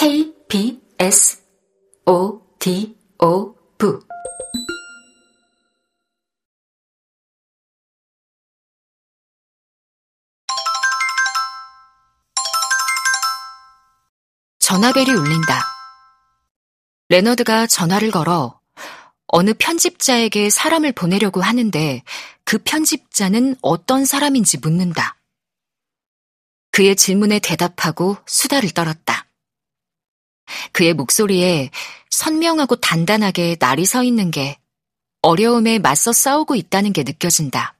K, B, S, O, D, O, V. 전화벨이 울린다. 레너드가 전화를 걸어 어느 편집자에게 사람을 보내려고 하는데 그 편집자는 어떤 사람인지 묻는다. 그의 질문에 대답하고 수다를 떨었다. 그의 목소리에 선명하고 단단하게 날이 서 있는 게 어려움에 맞서 싸우고 있다는 게 느껴진다.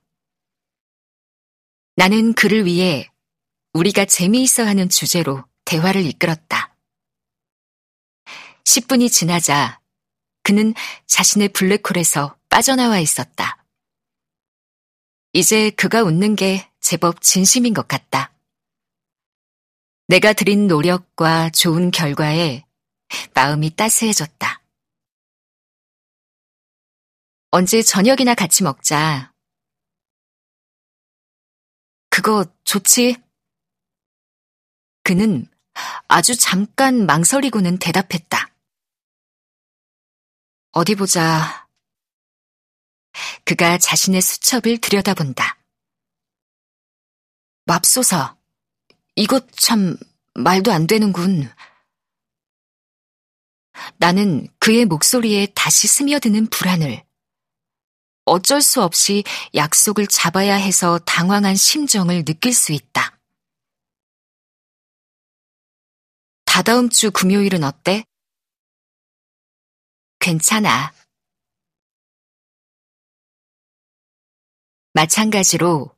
나는 그를 위해 우리가 재미있어 하는 주제로 대화를 이끌었다. 10분이 지나자 그는 자신의 블랙홀에서 빠져나와 있었다. 이제 그가 웃는 게 제법 진심인 것 같다. 내가 들인 노력과 좋은 결과에 마음이 따스해졌다. 언제 저녁이나 같이 먹자. 그거 좋지? 그는 아주 잠깐 망설이고는 대답했다. 어디 보자. 그가 자신의 수첩을 들여다본다. 맙소사. 이것 참 말도 안 되는군. 나는 그의 목소리에 다시 스며드는 불안을, 어쩔 수 없이 약속을 잡아야 해서 당황한 심정을 느낄 수 있다. 다다음 주 금요일은 어때? 괜찮아. 마찬가지로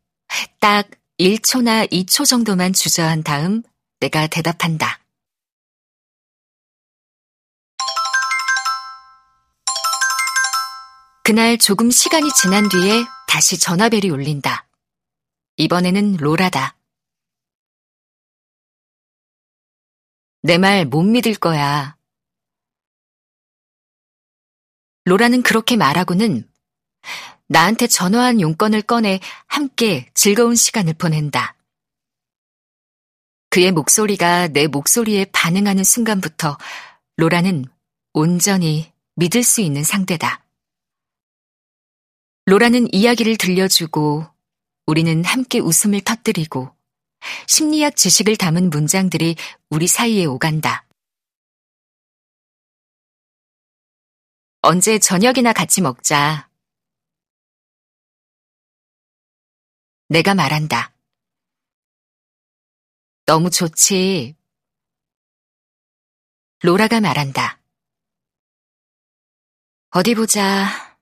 딱 1초나 2초 정도만 주저한 다음 내가 대답한다. 그날 조금 시간이 지난 뒤에 다시 전화벨이 울린다. 이번에는 로라다. 내 말 못 믿을 거야. 로라는 그렇게 말하고는 나한테 전화한 용건을 꺼내 함께 즐거운 시간을 보낸다. 그의 목소리가 내 목소리에 반응하는 순간부터 로라는 온전히 믿을 수 있는 상대다. 로라는 이야기를 들려주고 우리는 함께 웃음을 터뜨리고 심리학 지식을 담은 문장들이 우리 사이에 오간다. 언제 저녁이나 같이 먹자. 내가 말한다. 너무 좋지. 로라가 말한다. 어디 보자.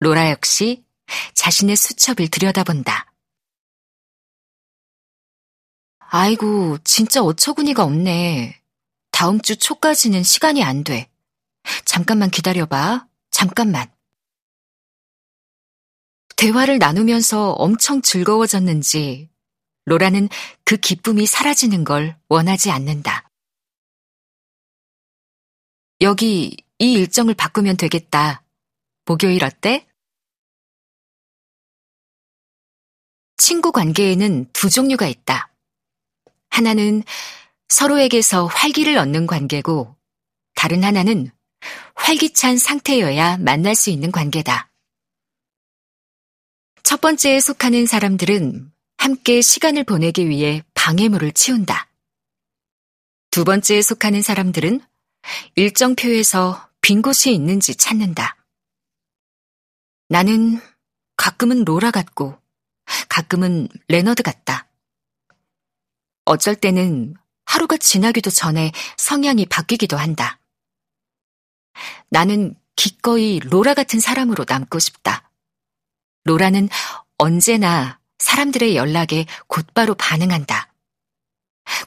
로라 역시 자신의 수첩을 들여다본다. 아이고, 진짜 어처구니가 없네. 다음 주 초까지는 시간이 안 돼. 잠깐만 기다려봐. 잠깐만. 대화를 나누면서 엄청 즐거워졌는지 로라는 그 기쁨이 사라지는 걸 원하지 않는다. 여기 이 일정을 바꾸면 되겠다. 목요일 어때? 친구 관계에는 두 종류가 있다. 하나는 서로에게서 활기를 얻는 관계고, 다른 하나는 활기찬 상태여야 만날 수 있는 관계다. 첫 번째에 속하는 사람들은 함께 시간을 보내기 위해 방해물을 치운다. 두 번째에 속하는 사람들은 일정표에서 빈 곳이 있는지 찾는다. 나는 가끔은 로라 같고 가끔은 레너드 같다. 어쩔 때는 하루가 지나기도 전에 성향이 바뀌기도 한다. 나는 기꺼이 로라 같은 사람으로 남고 싶다. 로라는 언제나 사람들의 연락에 곧바로 반응한다.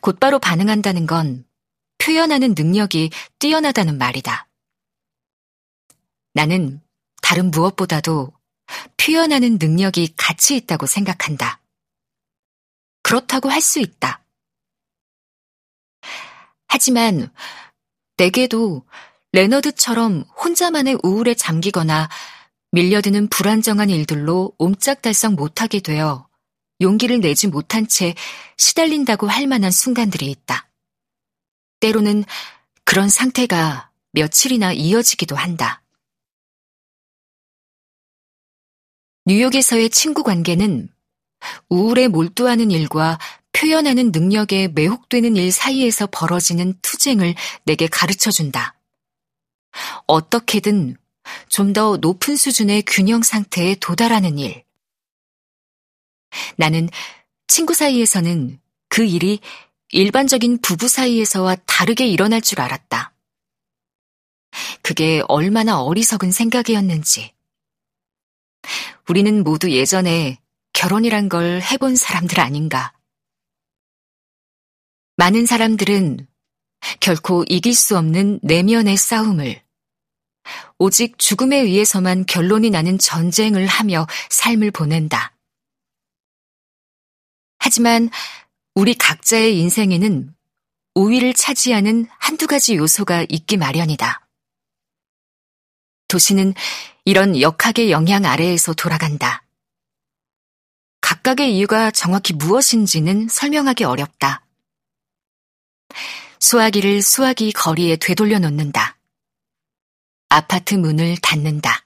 곧바로 반응한다는 건 표현하는 능력이 뛰어나다는 말이다. 나는 다른 무엇보다도 표현하는 능력이 가치 있다고 생각한다. 그렇다고 할 수 있다. 하지만 내게도 레너드처럼 혼자만의 우울에 잠기거나 밀려드는 불안정한 일들로 옴짝달싹 못하게 되어 용기를 내지 못한 채 시달린다고 할 만한 순간들이 있다. 때로는 그런 상태가 며칠이나 이어지기도 한다. 뉴욕에서의 친구 관계는 우울에 몰두하는 일과 표현하는 능력에 매혹되는 일 사이에서 벌어지는 투쟁을 내게 가르쳐 준다. 어떻게든 좀 더 높은 수준의 균형 상태에 도달하는 일. 나는 친구 사이에서는 그 일이 일반적인 부부 사이에서와 다르게 일어날 줄 알았다. 그게 얼마나 어리석은 생각이었는지. 우리는 모두 예전에 결혼이란 걸 해본 사람들 아닌가. 많은 사람들은 결코 이길 수 없는 내면의 싸움을 오직 죽음에 의해서만 결론이 나는 전쟁을 하며 삶을 보낸다. 하지만 우리 각자의 인생에는 우위를 차지하는 한두 가지 요소가 있기 마련이다. 도시는 이런 역학의 영향 아래에서 돌아간다. 각각의 이유가 정확히 무엇인지는 설명하기 어렵다. 수화기를 수화기 거리에 되돌려 놓는다. 아파트 문을 닫는다.